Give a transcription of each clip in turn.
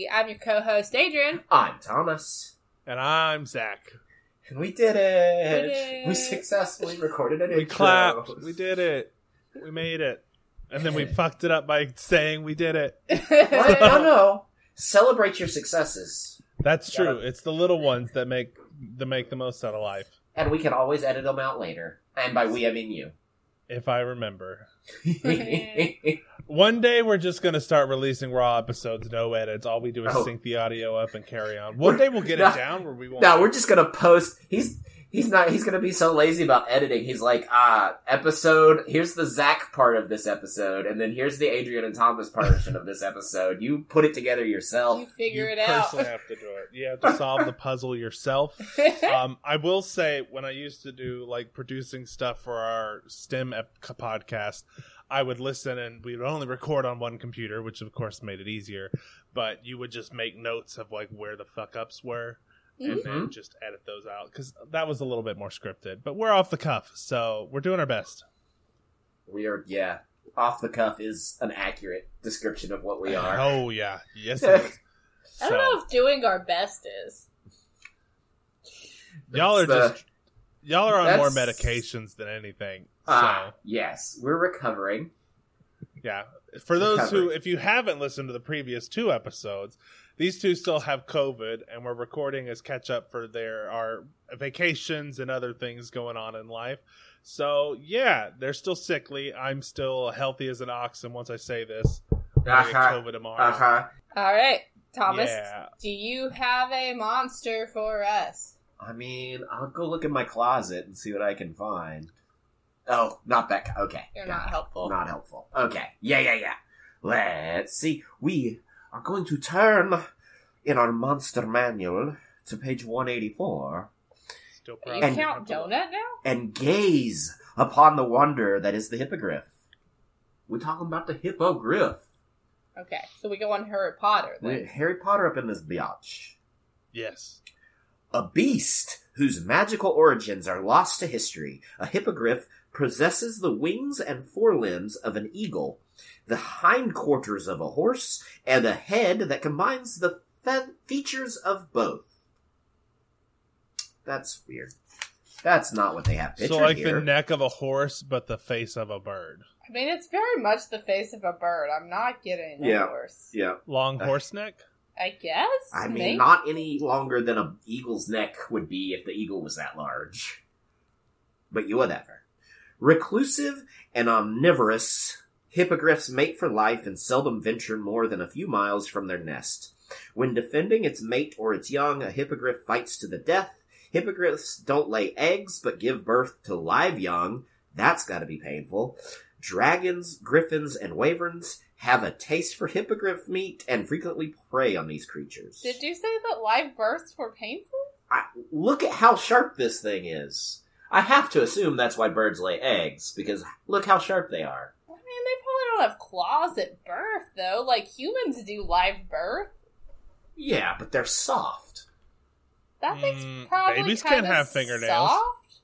Tea. I'm your co-host Adrian. I'm Thomas. And I'm Zach. And we did it. We did We successfully recorded an We intro. clapped. We did it. We made it. And then we fucked it up by saying we did it. What? no, no. Celebrate your successes. That's true. It's the little ones that make that make the most out of life. And we can always edit them out later. And by we, I mean you. If I remember. One day we're just gonna start releasing raw episodes, no edits. All we do is Oh. sync the audio up and carry on. One day we'll get No. it down where we won't. no, we're just gonna post. He's he's not. He's gonna be so lazy about editing. He's like, ah, episode. Here's the Zach part of this episode, and then here's the Adrian and Thomas portion of this episode. You put it together yourself. you figure you it out. personally have to do it. You have to solve the puzzle yourself. um, I will say when I used to do like producing stuff for our STEM ep- podcast, I would listen and we would only record on one computer, which of course made it easier. But you would just make notes of like where the fuck ups were, and mm-hmm. then just edit those out because that was a little bit more scripted. But we're off the cuff, so we're doing our best. We are, yeah. Off the cuff is an accurate description of what we are. Oh yeah, yes. It is. I don't know if doing our best is. y'all are the- just y'all are on more medications than anything. So. Ah, yes, we're recovering. Yeah. For those who, if you haven't listened to the previous two episodes, these two still have COVID, and we're recording as catch up for their our vacations and other things going on in life. So yeah, they're still sickly. I'm still healthy as an ox, and once I say this, I get Uh-huh. COVID tomorrow. Uh huh. All right, Thomas. Yeah. Do you have a monster for us? I mean, I'll go look in my closet and see what I can find. Oh, not that. ki- Okay, You're not it. helpful. Not helpful. Okay, yeah, yeah, yeah. Let's see. We are going to turn in our monster manual to page one eighty four Still You. And- count donut now? and gaze upon the wonder that is the hippogriff. We're talking about the hippogriff. Okay, so we go on Harry Potter then. Harry Potter up in this biatch. Yes. A beast whose magical origins are lost to history. A hippogriff possesses the wings and forelimbs of an eagle, the hindquarters of a horse, and a head that combines the fe- features of both. That's weird. That's not what they have pictured So like here. the neck of a horse, but the face of a bird. I mean, it's very much the face of a bird. I'm not getting a Yeah. horse. yeah, Long Uh, horse neck. I guess. I mean, maybe. not any longer than a eagle's neck would be if the eagle was that large. But you whatever. Reclusive and omnivorous, hippogriffs mate for life and seldom venture more than a few miles from their nest. When defending its mate or its young, a hippogriff fights to the death. Hippogriffs don't lay eggs, but give birth to live young. That's gotta be painful. Dragons, griffins, and wyverns have a taste for hippogriff meat and frequently prey on these creatures. Did you say that live births were painful? I, look at how sharp this thing is. I have to assume that's why birds lay eggs, because look how sharp they are. I mean, they probably don't have claws at birth, though. Like humans do live birth. Yeah, but they're soft. That thing's Mm, probably babies can't have fingernails. Soft.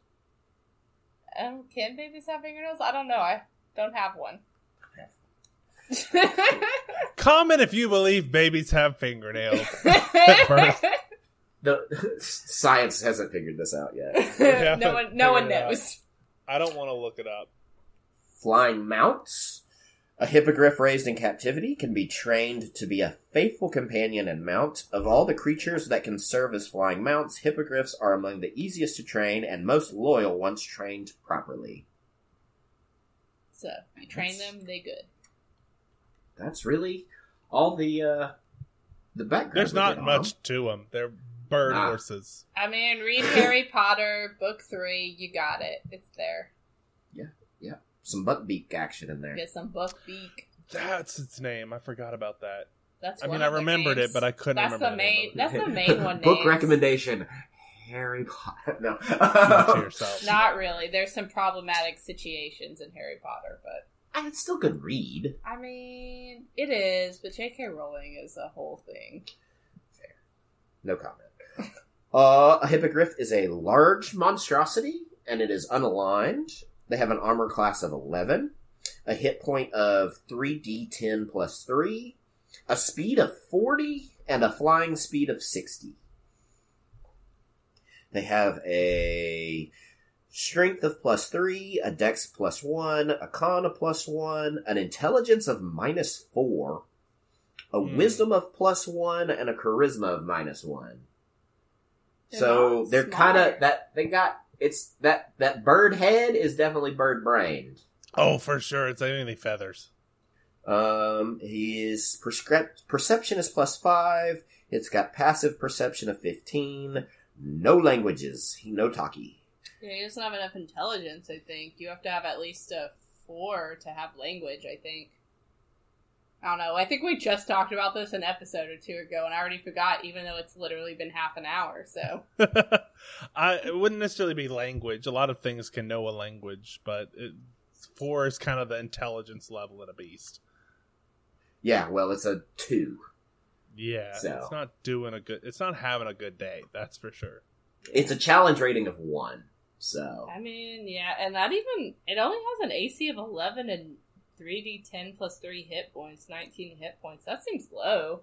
Um, can babies have fingernails? I don't know. I don't have one. Comment if you believe babies have fingernails. birth. The science hasn't figured this out yet. no one, no one figured it out. knows. I don't want to look it up. Flying mounts. A hippogriff raised in captivity can be trained to be a faithful companion and mount. Of all the creatures that can serve as flying mounts, hippogriffs are among the easiest to train and most loyal once trained properly. So you train them, they good. That's really all the uh the background. There's not did on much to them. They're bird Ah. horses. I mean, read Harry Potter book three. You got it. It's there. Yeah, yeah. Some butt beak action in there. Get some Buckbeak. That's its name. I forgot about that. That's. I mean, I the remembered names. it, but I couldn't That's remember the the main. of it. That's the main one. Book names. recommendation: Harry Potter. No, Keep it to yourself. Not really. There's some problematic situations in Harry Potter, but it's still good read. I mean, it is. But J.K. Rowling is a whole thing. Fair. No comment. Uh, a hippogriff is a large monstrosity, and it is unaligned. They have an armor class of 11, a hit point of 3d10 plus 3, a speed of 40, and a flying speed of 60. They have a strength of plus 3, a dex plus 1, a con of plus 1, an intelligence of minus 4, a Hmm. wisdom of plus 1, and a charisma of minus 1. They're so they're kind of that they got it's that that bird head is definitely bird brained. Oh, for sure. It's only feathers. Um, his prescript perception is plus five. It's got passive perception of fifteen. No languages. He no talkie. Yeah, he doesn't have enough intelligence, I think. You have to have at least a four to have language, I think. I don't know. I think we just talked about this an episode or two ago, and I already forgot, even though it's literally been half an hour, so. I, it wouldn't necessarily be language. A lot of things can know a language, but it, four is kind of the intelligence level of a beast. Yeah, well, it's a two. Yeah, So. it's not doing a good. It's not having a good day. That's for sure. It's a challenge rating of one. So I mean, yeah, and that even. It only has an AC of 11 and 3d10 plus 3 hit points, 19 hit points. That seems low.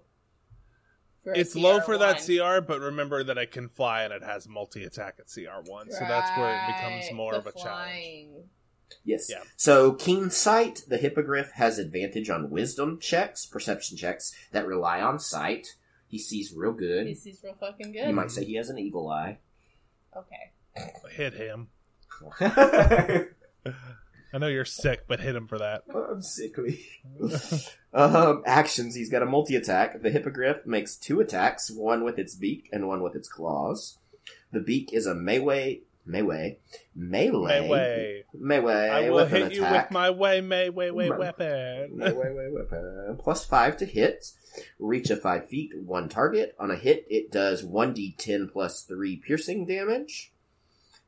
for a It's low for that CR1. But remember that it can fly and it has multi attack at CR one, so that's where it becomes more the of a challenge. yes. Yeah. So keen sight. The hippogriff has advantage on wisdom checks, perception checks that rely on sight. He sees real good. He sees real fucking good. You might say he has an eagle eye. Okay. Hit him. I'm know you're sick, but hit him for that. I'm sickly. Um, actions. He's got a multi attack. The hippogriff makes two attacks, one with its beak and one with its claws. The beak is a melee, melee, melee, melee I will hit you attack. with my way, may, way, way My- weapon. Melee weapon. Plus five to hit. Reach of five feet, one target. On a hit, it does 1d10 plus three piercing damage.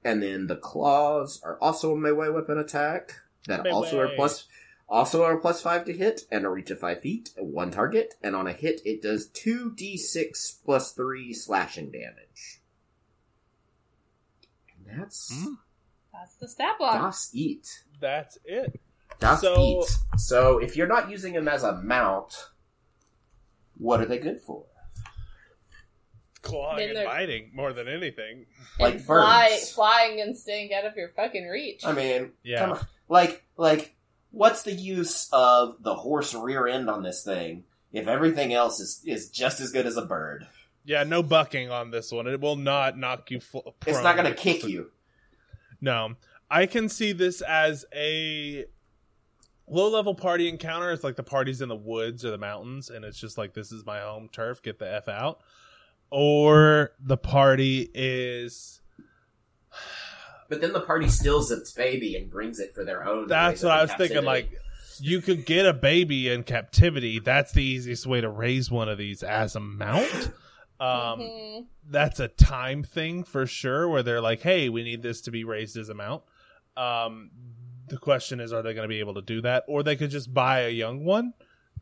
And then the claws are also a melee weapon attack. That also are plus also are plus five to hit and a reach of five feet, one target, and on a hit it does two d six plus three slashing damage. And that's Hmm? That's the stat block. Das Eat. That's it. Das So- Eat. So if you're not using them as a mount, what are they good for? Clawing Then and they're- biting more than anything. Like and fly, birds. flying and staying out of your fucking reach. I mean, Yeah. come on. Like, like, what's the use of the horse rear end on this thing if everything else is, is just as good as a bird? Yeah, no bucking on this one. It will not knock you fl- prone. It's not going to kick you. No. I can see this as a low level party encounter. It's like the party's in the woods or the mountains, and it's just like, this is my home turf, get the F out. Or the party is. But then the party steals its baby and brings it for their own. That's what I was thinking. Like, you could get a baby in captivity. That's the easiest way to raise one of these as a mount. Um, Mhm. that's a time thing for sure where they're like hey we need this to be raised as a mount um, the question is are they going to be able to do that or they could just buy a young one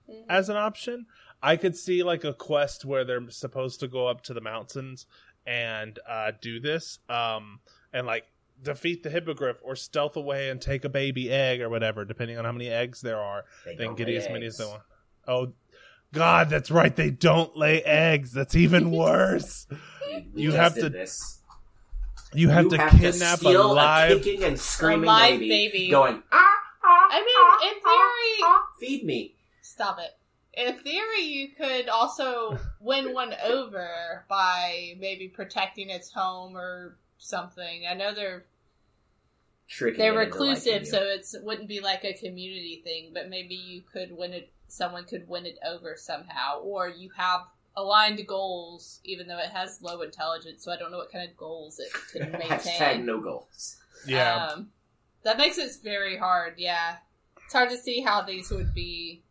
Mhm. as an option i could see like a quest where they're supposed to go up to the mountains and uh, do this um, and like defeat the hippogriff or stealth away and take a baby egg or whatever depending on how many eggs there are They they can get lay as many as they want oh god that's right they don't lay eggs that's even worse We- we You just have did to this. You have to kidnap a steal live. kicking and screaming A live baby, baby. going. Ah, ah, I mean, ah, in ah, theory- ah, feed me. Stop it. In theory, you could also win one over by maybe protecting its home or something. I know they're Tricking they're it into liking reclusive, so it wouldn't be like a community thing. But maybe you could win it. Someone could win it over somehow, or you have aligned goals, even though it has low intelligence. So I don't know what kind of goals it could Hashtag maintain. no goals. Yeah. Um, that makes it very hard. Yeah, it's hard to see how these would be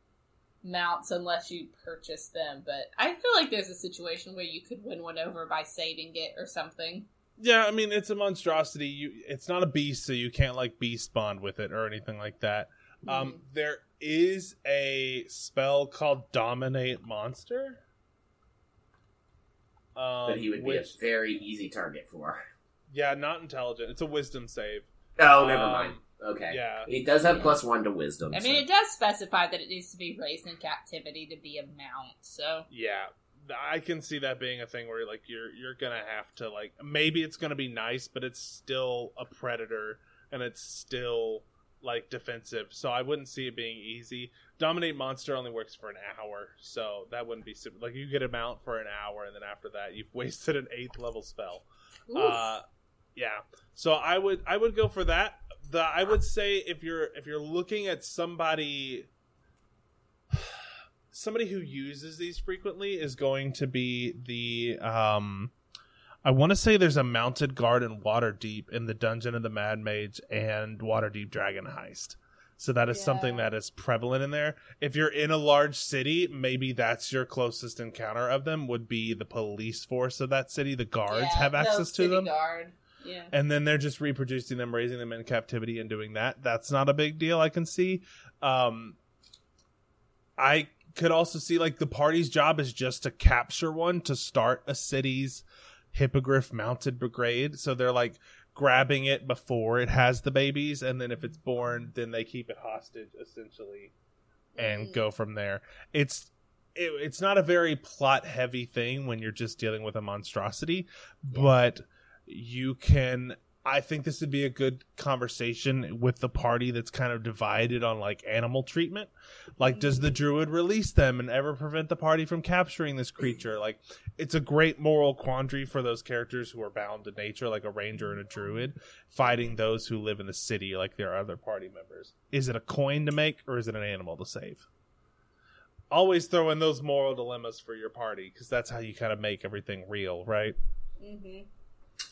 mounts unless you purchase them. But I feel like there's a situation where you could win one over by saving it or something. yeah, I mean it's a monstrosity. You, it's not a beast, so you can't like beast bond with it or anything like that. Um, there is a spell called Dominate Monster. Um, that he would be a very easy target for. yeah, not intelligent. It's a Wisdom save. Oh, never Um, mind. Okay. Yeah, He does have Yeah. plus one to wisdom. I mean, so- it does specify that it needs to be raised in captivity to be a mount. So yeah. I can see that being a thing where like you're you're gonna have to like maybe it's gonna be nice, but it's still a predator and it's still like defensive. So I wouldn't see it being easy. Dominate monster only works for an hour, so that wouldn't be super. Like you get a mount for an hour, and then after that, you've wasted an eighth level spell. Uh, yeah. So I would I would go for that. The I would say if you're if you're looking at somebody somebody who uses these frequently is going to be the um I want to say there's a mounted guard in Waterdeep in the Dungeon of the Mad Mage and Waterdeep Dragon Heist. So that is something that is prevalent in there. If you're in a large city, maybe that's your closest encounter of them would be the police force of that city. The guards Yeah, have access to them Guard. Yeah. and then they're just reproducing them, raising them in captivity, and doing that. That's not a big deal. I can see. Um, I could also see like the party's job is just to capture one to start a city's hippogriff mounted brigade. So they're like grabbing it before it has the babies, and then if it's born, then they keep it hostage essentially, and Mm. go from there. It's it, it's not a very plot heavy thing when you're just dealing with a monstrosity, but you can I think this would be a good conversation with the party that's kind of divided on like animal treatment. Like, does the druid release them and ever prevent the party from capturing this creature? Like, it's a great moral quandary for those characters who are bound to nature, like a ranger and a druid, fighting those who live in the city, like their other party members. Is it a coin to make or is it an animal to save? Always throw in those moral dilemmas for your party because that's how you kind of make everything real, right? hmm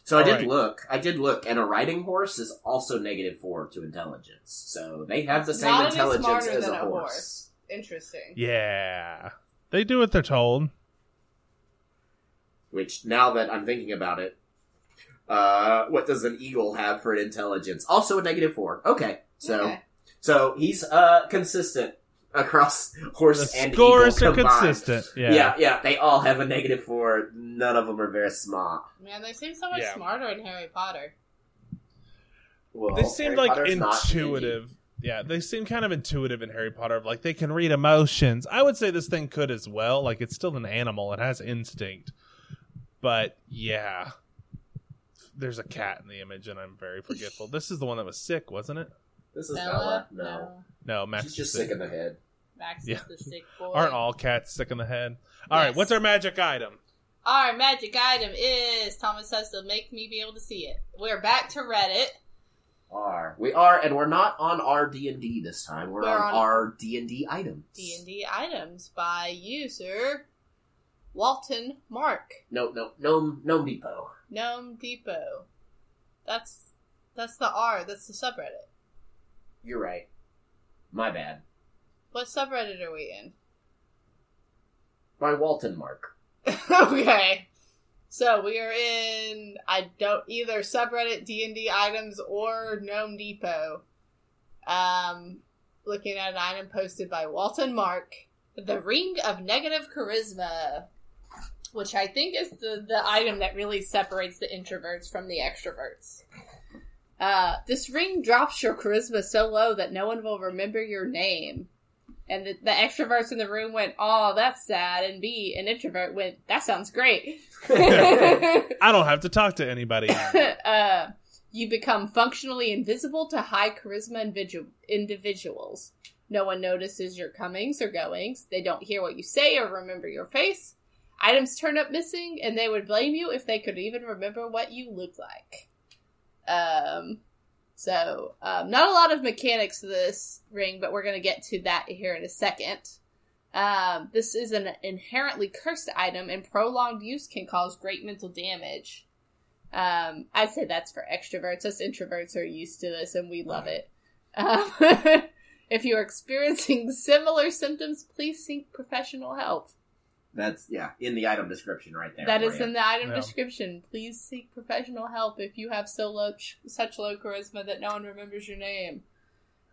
So I did Alright. look. I did look, and a riding horse is also negative four to intelligence. So they have the same not intelligence as than a a horse. horse. Interesting. Yeah. They do what they're told. Which now that I'm thinking about it, uh, what does an eagle have for an intelligence? Also a negative four. Okay, so Okay. so he's uh consistent across horse The and scores eagle are combined. consistent. Yeah. Yeah. yeah, They all have a negative four. None of them are very smart. Man, they seem so much Yeah. smarter in Harry Potter. Well, They seem Harry like Potter's intuitive. Yeah, they seem kind of intuitive in Harry Potter. of, Like they can read emotions. I would say this thing could as well. Like it's still an animal. It has instinct. But yeah. There's a cat in the image and I'm very forgetful. This is the one that was sick, wasn't it? This is Bella? Bella. No, No, Max she's is just sick. sick in the head. Max Yeah. is the sick boy. Aren't all cats sick in the head? All right, Yes. what's our magic item? Our magic item is Thomas has to make me be able to see it. We're back to Reddit. Are we are, and we're not on our D and D this time. We're, We're on, on our D and D items. D and D items by user Walton Mark No, no, Gnome Gnome depot. Gnome Depot. That's that's the R. That's the subreddit. You're right. My bad. What subreddit are we in? My Walton mark. okay. So we are in I don't either subreddit D and D items or Gnome Depot. Um, looking at an item posted by Walton Mark, the Ring of Negative Charisma, which I think is the the item that really separates the introverts from the extroverts. Uh, this ring drops your charisma so low that no one will remember your name. And the, the extroverts in the room went, "Oh, that's sad," and B, an introvert went, "That sounds great." I don't have to talk to anybody. uh, you become functionally invisible to high charisma individu- individuals. No one notices your comings or goings. They don't hear what you say or remember your face. Items turn up missing, and they would blame you if they could even remember what you look like. Um, so, um, not a lot of mechanics to this ring, but we're going to get to that here in a second. Um, this is an inherently cursed item, and prolonged use can cause great mental damage. Um, I'd say that's for extroverts. Us introverts are used to this, and we love it. Um, if you're experiencing similar symptoms, please seek professional help. That's yeah, in the item description right there. That is you. in the item Yeah. description. Please seek professional help if you have so low, such low charisma that no one remembers your name.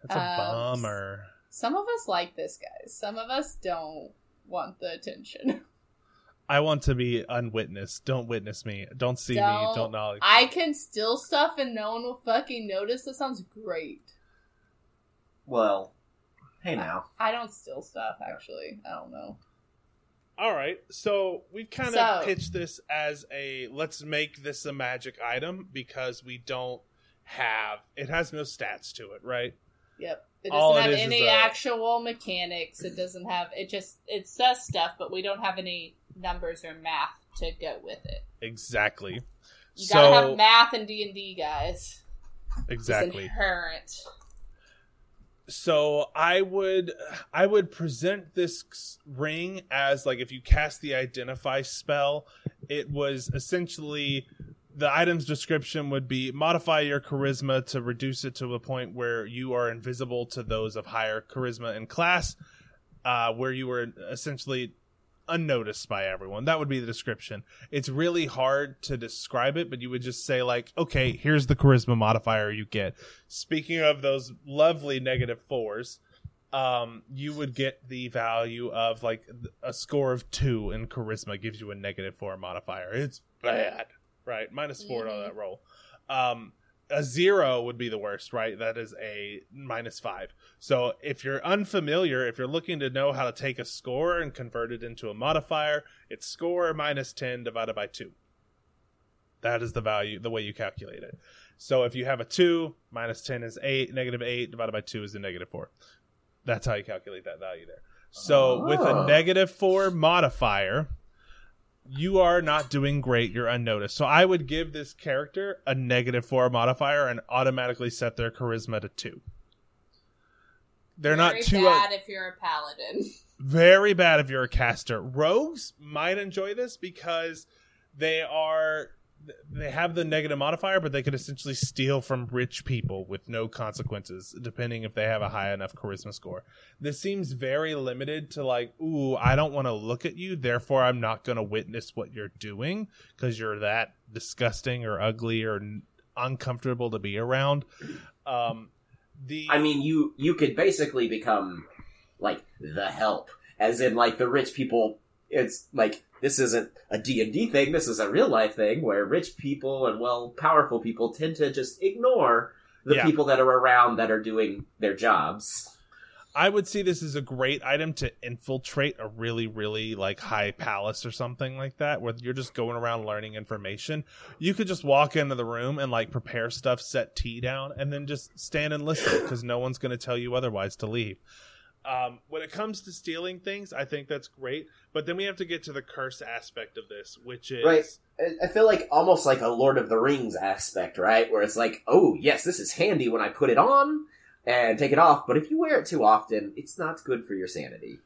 That's a Um, bummer. Some of us like this, guys. Some of us don't want the attention. I want to be unwitnessed. Don't witness me. Don't see me. Don't- Don't knowledge. I can steal stuff and no one will fucking notice. That sounds great. Well, hey now. I don't steal stuff, actually. I don't know. All right, so we've kind So- of pitched this as a let's make this a magic item because we don't have it has no stats to it, right? Yep. It doesn't it have any a- actual mechanics. It doesn't have it just it says stuff, but we don't have any numbers or math to go with it. Exactly. You so gotta have math in D and D, guys. It's exactly. inherent. So i would i would present this ring as like if you cast the identify spell it was essentially the item's description would be modify your charisma to reduce it to a point where you are invisible to those of higher charisma in class uh, where you were essentially unnoticed by everyone. That would be the description. It's really hard to describe it but you would just say like okay here's the charisma modifier you get. Speaking of those lovely negative fours um you would get the value of like a score of two in charisma gives you a negative four modifier. It's bad right? Minus four on that roll. Um a zero would be the worst right? That is a minus five. So if you're unfamiliar if you're looking to know how to take a score and convert it into a modifier it's score minus 10 divided by 2 that is the value the way you calculate it. So if you have a 2 minus 10 is 8 negative 8 divided by 2 is a negative 4 that's how you calculate that value there. So with a Oh. negative 4 modifier you are not doing great you're unnoticed so i would give this character a negative 4 modifier and automatically set their charisma to 2 they're Very not too uh, bad if you're a paladin. very bad if you're a caster. Rogues might enjoy this because they are they have the negative modifier, but they can essentially steal from rich people with no consequences, depending if they have a high enough charisma score. This seems very limited to like, ooh, I don't want to look at you, therefore I'm not going to witness what you're doing because you're that disgusting or ugly or uncomfortable to be around. Um, the I mean, you you could basically become like the help, as in like the rich people. It's like this isn't a D and D thing. This is a real life thing where rich people and well powerful people tend to just ignore the Yeah. people that are around that are doing their jobs. I would see this as a great item to infiltrate a really, really like high palace or something like that, where you're just going around learning information. You could just walk into the room and like prepare stuff, set tea down, and then just stand and listen because no one's going to tell you otherwise to leave. Um, when it comes to stealing things, I think that's great, but then we have to get to the curse aspect of this, which is Right. I- I feel like almost like a Lord of the Rings aspect, right? Where it's like, oh yes, this is handy when I put it on and take it off, but if you wear it too often, it's not good for your sanity.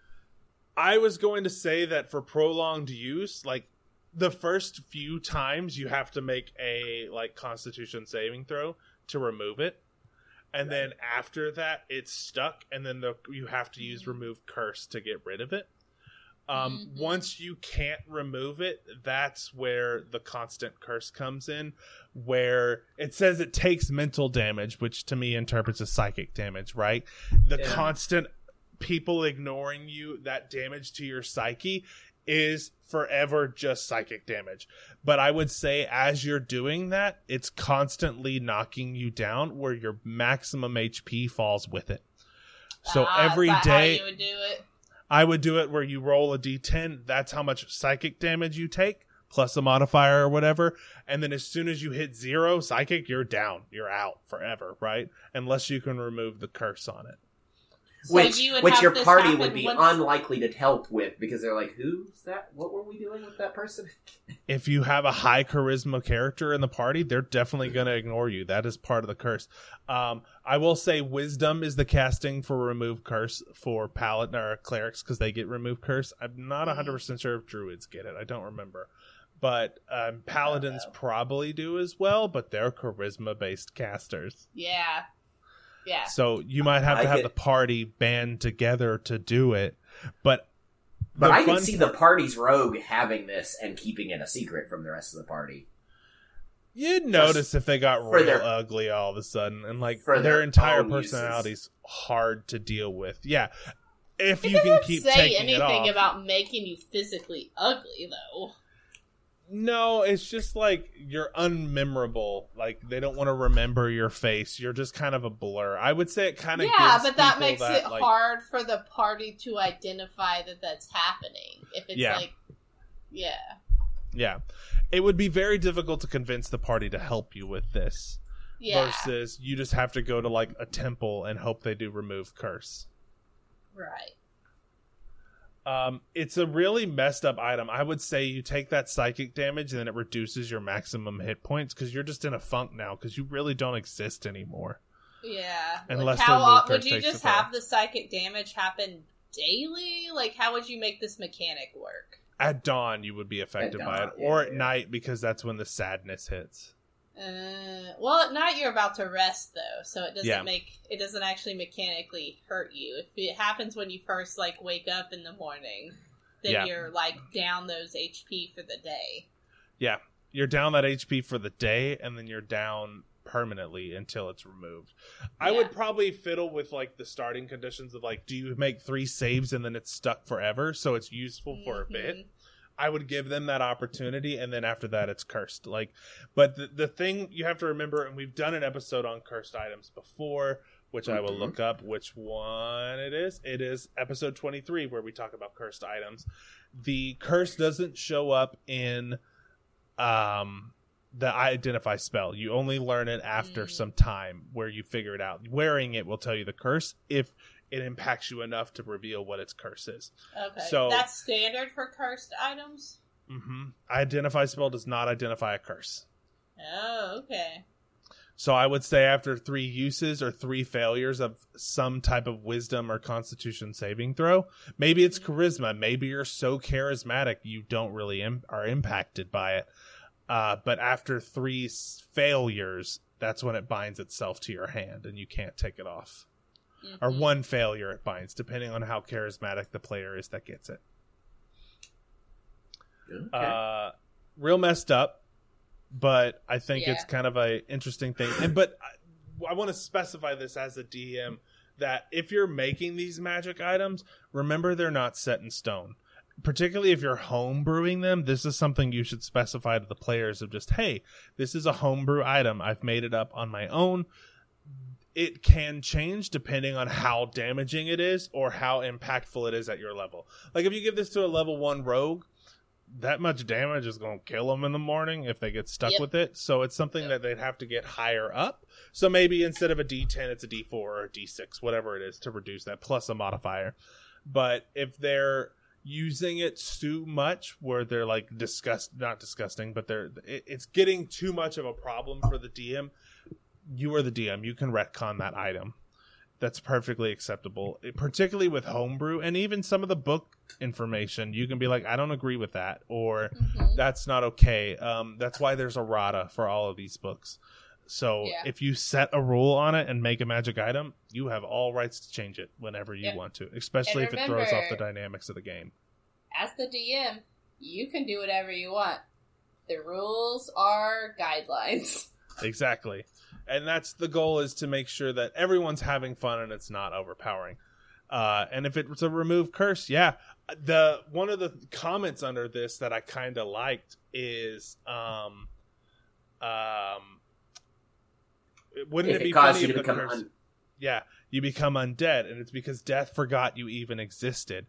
I was going to say that for prolonged use, like the first few times you have to make a like constitution saving throw to remove it. And then after that it's stuck and then the you have to use remove curse to get rid of it. Um Mhm. once you can't remove it, that's where the constant curse comes in where it says it takes mental damage, which to me interprets as psychic damage, right? The Yeah. constant people ignoring you, that damage to your psyche is forever just psychic damage. But I would say as you're doing that, it's constantly knocking you down where your maximum HP falls with it. So Ah, every day would do it. I would do it where you roll a d10. That's how much psychic damage you take, plus a modifier or whatever. And then as soon as you hit zero psychic, you're down. You're out forever, right? Unless you can remove the curse on it. So which you which your party would be once- unlikely to help with because they're like, who's that? What were we doing with that person? If you have a high charisma character in the party, they're definitely going to ignore you. That is part of the curse. Um, I will say wisdom is the casting for remove curse for paladin or clerics because they get remove curse. I'm not 100% sure if druids get it. I don't remember. But um, paladins probably do as well, but they're charisma based casters. Yeah. Yeah. So you might have I to have get- the party band together to do it. But But I can fun- see the party's rogue having this and keeping it a secret from the rest of the party. You'd notice if they got real their- ugly all of a sudden, and like for their, their entire own uses. hard to deal with. Yeah, if It you can keep say taking it anything off. about making you physically ugly, though. No, it's just like you're unmemorable. Like they don't want to remember your face. You're just kind of a blur. I would say it kind of yeah, but that makes that, it like- hard for the party to identify that that's happening. If it's Yeah. like, yeah, Yeah, it would be very difficult to convince the party to help you with this. yeah, Versus you just have to go to like a temple and hope they do remove curse. right. Um, it's a really messed up item. I would say you take that psychic damage and then it reduces your maximum hit points because you're just in a funk now because you really don't exist anymore. Yeah. Unless like how their move op- would you just the have the psychic damage happen daily? Like how would you make this mechanic work? At dawn, you would be affected At by dawn, it, or at yeah. night because that's when the sadness hits. Uh, well, at night you're about to rest though, so it doesn't Yeah. make it doesn't actually mechanically hurt you. If it happens when you first like wake up in the morning, then Yeah. you're like down those HP for the day. Yeah, you're down that HP for the day, and then you're down permanently until it's removed. I Yeah. would probably fiddle with like the starting conditions of like, do you make three saves and then it's stuck forever, so it's useful for a bit. I would give them that opportunity, and then after that, it's cursed. Like, but the the thing you have to remember, and we've done an episode on cursed items before, which I will Mhm. look up which one it is. It is episode twenty three where we talk about cursed items. The curse doesn't show up in um the identify spell. You only learn it after Mm. some time where you figure it out. Wearing it will tell you the curse if it impacts you enough to reveal what its curse is. Okay, So- that's standard for cursed items. hmm Identify spell does not identify a curse. Oh, okay. So I would say after three uses or three failures of some type of wisdom or constitution saving throw, maybe it's charisma, maybe you're so charismatic you don't really Im- are impacted by it. Uh, but after three s- failures, that's when it binds itself to your hand and you can't take it off. Or Mhm. one failure it binds, depending on how charismatic the player is that gets it. Okay. uh, real messed up, but I think it's kind of a interesting thing. And but I, I want to specify this as a DM that if you're making these magic items, remember they're not set in stone. Particularly if you're home brewing them, this is something you should specify to the players of just, hey, this is a homebrew item. I've made it up on my own. It can change depending on how damaging it is or how impactful it is at your level. Like if you give this to a level one rogue, that much damage is going to kill them in the morning if they get stuck Yep. with it. So it's something Yep. that they'd have to get higher up. So maybe instead of a D10, it's a D4 or a D6, whatever it is, to reduce that plus a modifier. But if they're using it too much, where they're like disgust, not disgusting, but they're it, it's getting too much of a problem for the DM. You are the DM. You can retcon that item. That's perfectly acceptable, It- particularly with homebrew and even some of the book information. You can be like, I don't agree with that, or Mhm. that's not okay. Um, that's why there's errata for all of these books. So Yeah. if you set a rule on it and make a magic item, you have all rights to change it whenever you Yep. want to, especially And if it throws off the dynamics of the game. As the DM, you can do whatever you want. The rules are guidelines. Exactly. And that's the goal is to make sure that everyone's having fun and it's not overpowering. Uh, and if it's a remove curse, yeah. The one of the comments under this that I kind of liked is um um wouldn't if it be funny if the become curse un- yeah, you become undead, and it's because death forgot you even existed.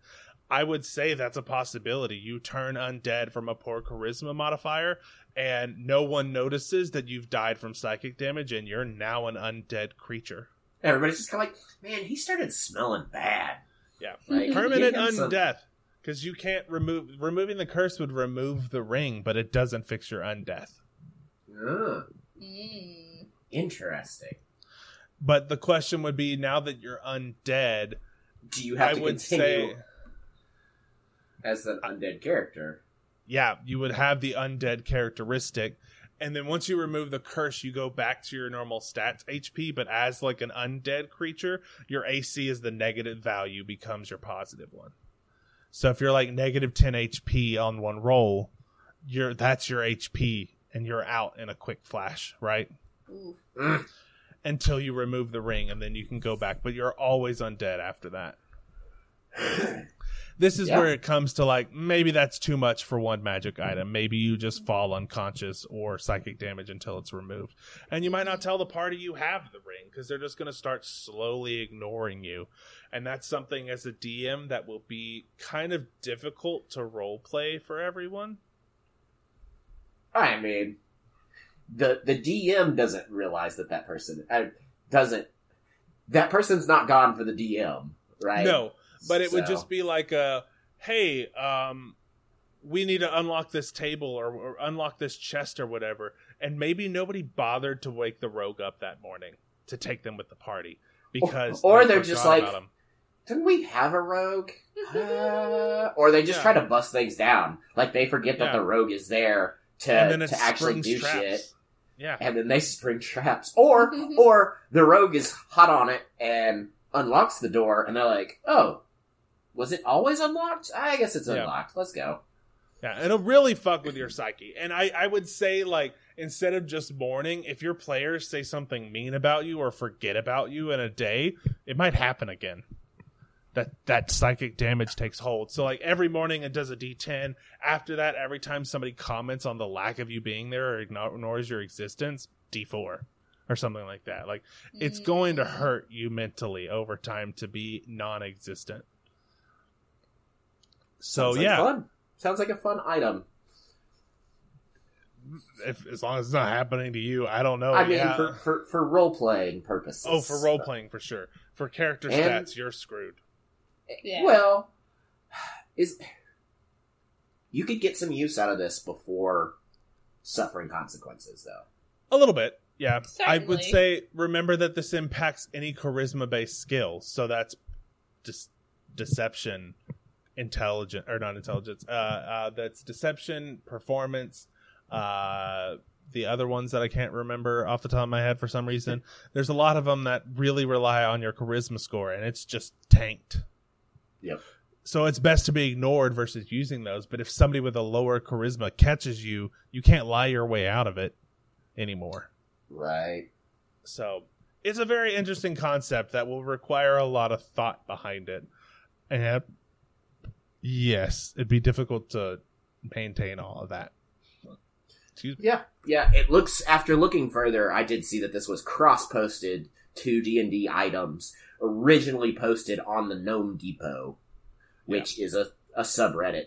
I would say that's a possibility. You turn undead from a poor charisma modifier, and no one notices that you've died from psychic damage, and you're now an undead creature. everybody's just kind of like, man, he started smelling bad. Yeah. Like, Permanent give undeath. Because you can't remove removing the curse would remove the ring, but it doesn't fix your undeath. Ugh, Mm. interesting. But the question would be now that you're undead, Do you have I to would continue say as an undead character? Yeah, you would have the undead characteristic. And then once you remove the curse, you go back to your normal stats HP, but as like an undead creature, your AC is the negative value becomes your positive one. So if you're like negative 10 HP on one roll, you're that's your HP and you're out in a quick flash, right? Mm. Until you remove the ring and then you can go back, but you're always undead after that. this is Yeah. where it comes to like maybe that's too much for one magic item. Maybe you just fall unconscious or psychic damage until it's removed. And you might not tell the party you have the ring because they're just going to start slowly ignoring you. And that's something as a DM that will be kind of difficult to role play for everyone. I mean, the the DM doesn't realize that that person uh, doesn't. That person's not gone for the DM, right? No, but it would just be like a hey um we need to unlock this table or, or unlock this chest or whatever and maybe nobody bothered to wake the rogue up that morning to take them with the party because or they they're just like- Didn't we have a rogue? Uh, or they just Yeah. try to bust things down. Like they forget that the rogue is there to and then it to actually do traps. shit, yeah and then they spring traps. Or or the rogue is hot on it and unlocks the door, and they're like, "Oh, was it always unlocked? I guess it's Yeah. unlocked. Let's go." Yeah, it'll really fuck with your psyche. And I, I would say, like, instead of just mourning, if your players say something mean about you or forget about you in a day, it might happen again. That that psychic damage takes hold. So like every morning it does a D10. After that, every time somebody comments on the lack of you being there or ignores your existence, D4 or something like that. Like it's mm. going to hurt you mentally over time to be non-existent. So Sounds like yeah, fun. Sounds like a fun item. if as long as it's not happening to you, I don't know. I mean, yeah. for, for for role playing purposes. oh, for role playing for sure. For character And- stats, you're screwed. Yeah. Well, is you could get some use out of this before suffering consequences, though. A little bit, yeah. I would say remember that this impacts any charisma based skill. So that's just deception, intelligent or not intelligence. Uh, uh, that's deception, performance. Uh, the other ones that I can't remember off the top of my head for some reason. There's a lot of them that really rely on your charisma score, and it's just tanked. Yep. So it's best to be ignored versus using those. But if somebody with a lower charisma catches you, you can't lie your way out of it anymore. Right. So it's a very interesting concept that will require a lot of thought behind it. And yes, it'd be difficult to maintain all of that. Excuse me. Yeah. Yeah. It looks after looking further, I did see that this was cross posted to D and D items originally posted on the Gnome Depot, which is a a subreddit.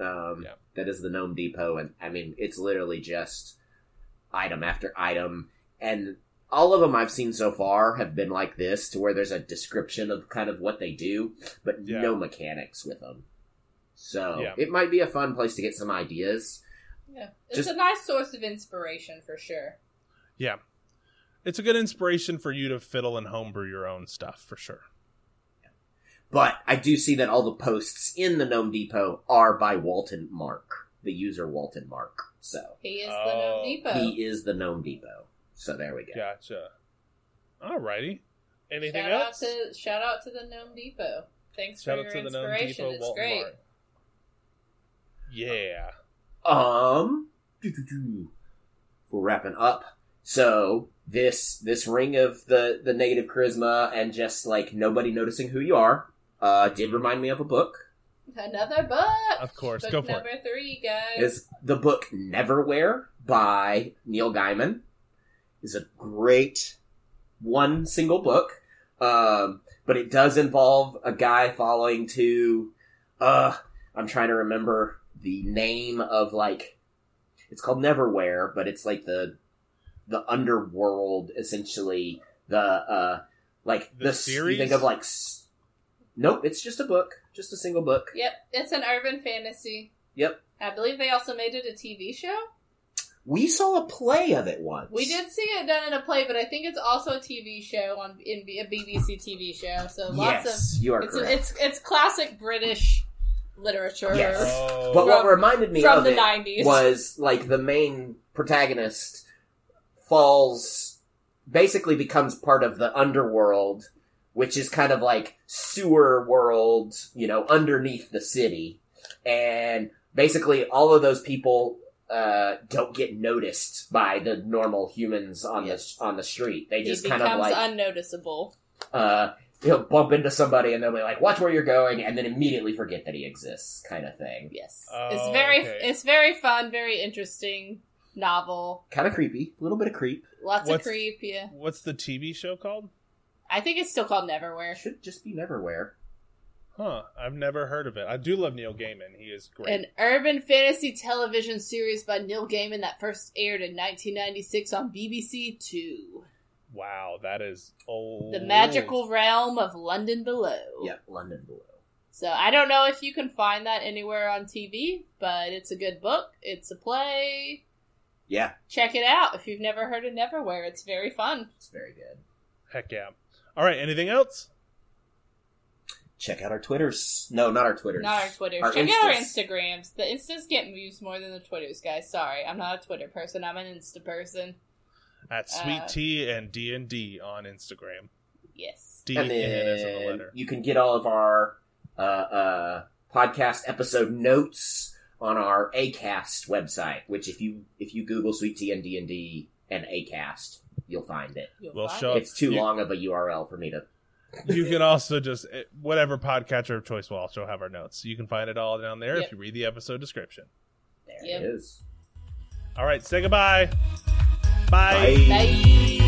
Um, Yeah. that is the Gnome Depot, and I mean it's literally just item after item, and all of them I've seen so far have been like this, to where there's a description of kind of what they do, but Yeah. no mechanics with them. So Yeah. it might be a fun place to get some ideas. Yeah. It's Just- a nice source of inspiration for sure. Yeah. It's a good inspiration for you to fiddle and homebrew your own stuff for sure. But I do see that all the posts in the Gnome Depot are by Walton Mark, the user Walton Mark. So He is the Oh. Gnome Depot. he is the Gnome Depot. So there we go. Gotcha. Alrighty. Anything shout else? out to shout out to the Gnome Depot. Thanks Shout for out your to the Gnome inspiration. Depot, it's Walton great. Mart. Yeah. Um, doo-doo-doo. we're wrapping up. So this this ring of the the negative charisma and just like nobody noticing who you are uh, did remind me of a book. Another book. Of course. Book Go for number it. three, guys. is the book Neverwhere by Neil Gaiman. Is a great one single book, um, but it does involve a guy following to. Uh, I'm trying to remember the name of like. It's called Neverwhere, but it's like the the underworld essentially. The uh, like The s- You series? think of like. s- Nope, it's just a book, just a single book. Yep, it's an urban fantasy. Yep. I believe they also made it a TV show. We saw a play of it once. We did see it done in a play, but I think it's also a TV show on in a BBC TV show. So lots yes, you are of it's correct. it's it's classic British literature Yes. Oh. But what From- reminded me from of the it nineties. was like the main protagonist falls, basically becomes part of the underworld, which is kind of like sewer world, you know, underneath the city, and basically all of those people uh, don't get noticed by the normal humans on Yes. the on the street. They just becomes kind of like unnoticeable. uh, he'll bump into somebody and they'll be like, "Watch where you're going," and then immediately forget that he exists, kind of thing. Yes, Oh, it's very okay. it's very fun, very interesting novel. Kind of creepy, a little bit of creep. Lots What's- of creep. Yeah, What's the TV show called? I think it's still called Neverwhere. Should just be Neverwhere. Huh. I've never heard of it. I do love Neil Gaiman. He is great. An urban fantasy television series by Neil Gaiman that first aired in 1996 on BBC Two. wow, that is old. The magical realm of London Below. Yep, London Below. So I don't know if you can find that anywhere on TV, but it's a good book. It's a play. Yeah, Check it out if you've never heard of Neverwhere. It's very fun. it's very good. Heck yeah. All right. Anything else? Check out our Twitters. No, not our Twitters. Not our Twitters. Our Check out our Instagrams. The Instas get used more than the Twitters, guys. Sorry, I'm not a Twitter person. I'm an Insta person. At Sweet Uh, Tea and D and D on Instagram. Yes. D and in it as in then letter. you can get all of our uh, uh, podcast episode notes on our Acast website. Which, if you if you Google Sweet Tea and D and D and Acast, you'll find it. You'll We'll find show- it. It's too you- long of a URL for me to. You can also just eh, whatever podcatcher of choice will also have our notes. You can find it all down there Yep. if you read the episode description. There Yep. it is. All right, say goodbye. Bye. Bye. Bye.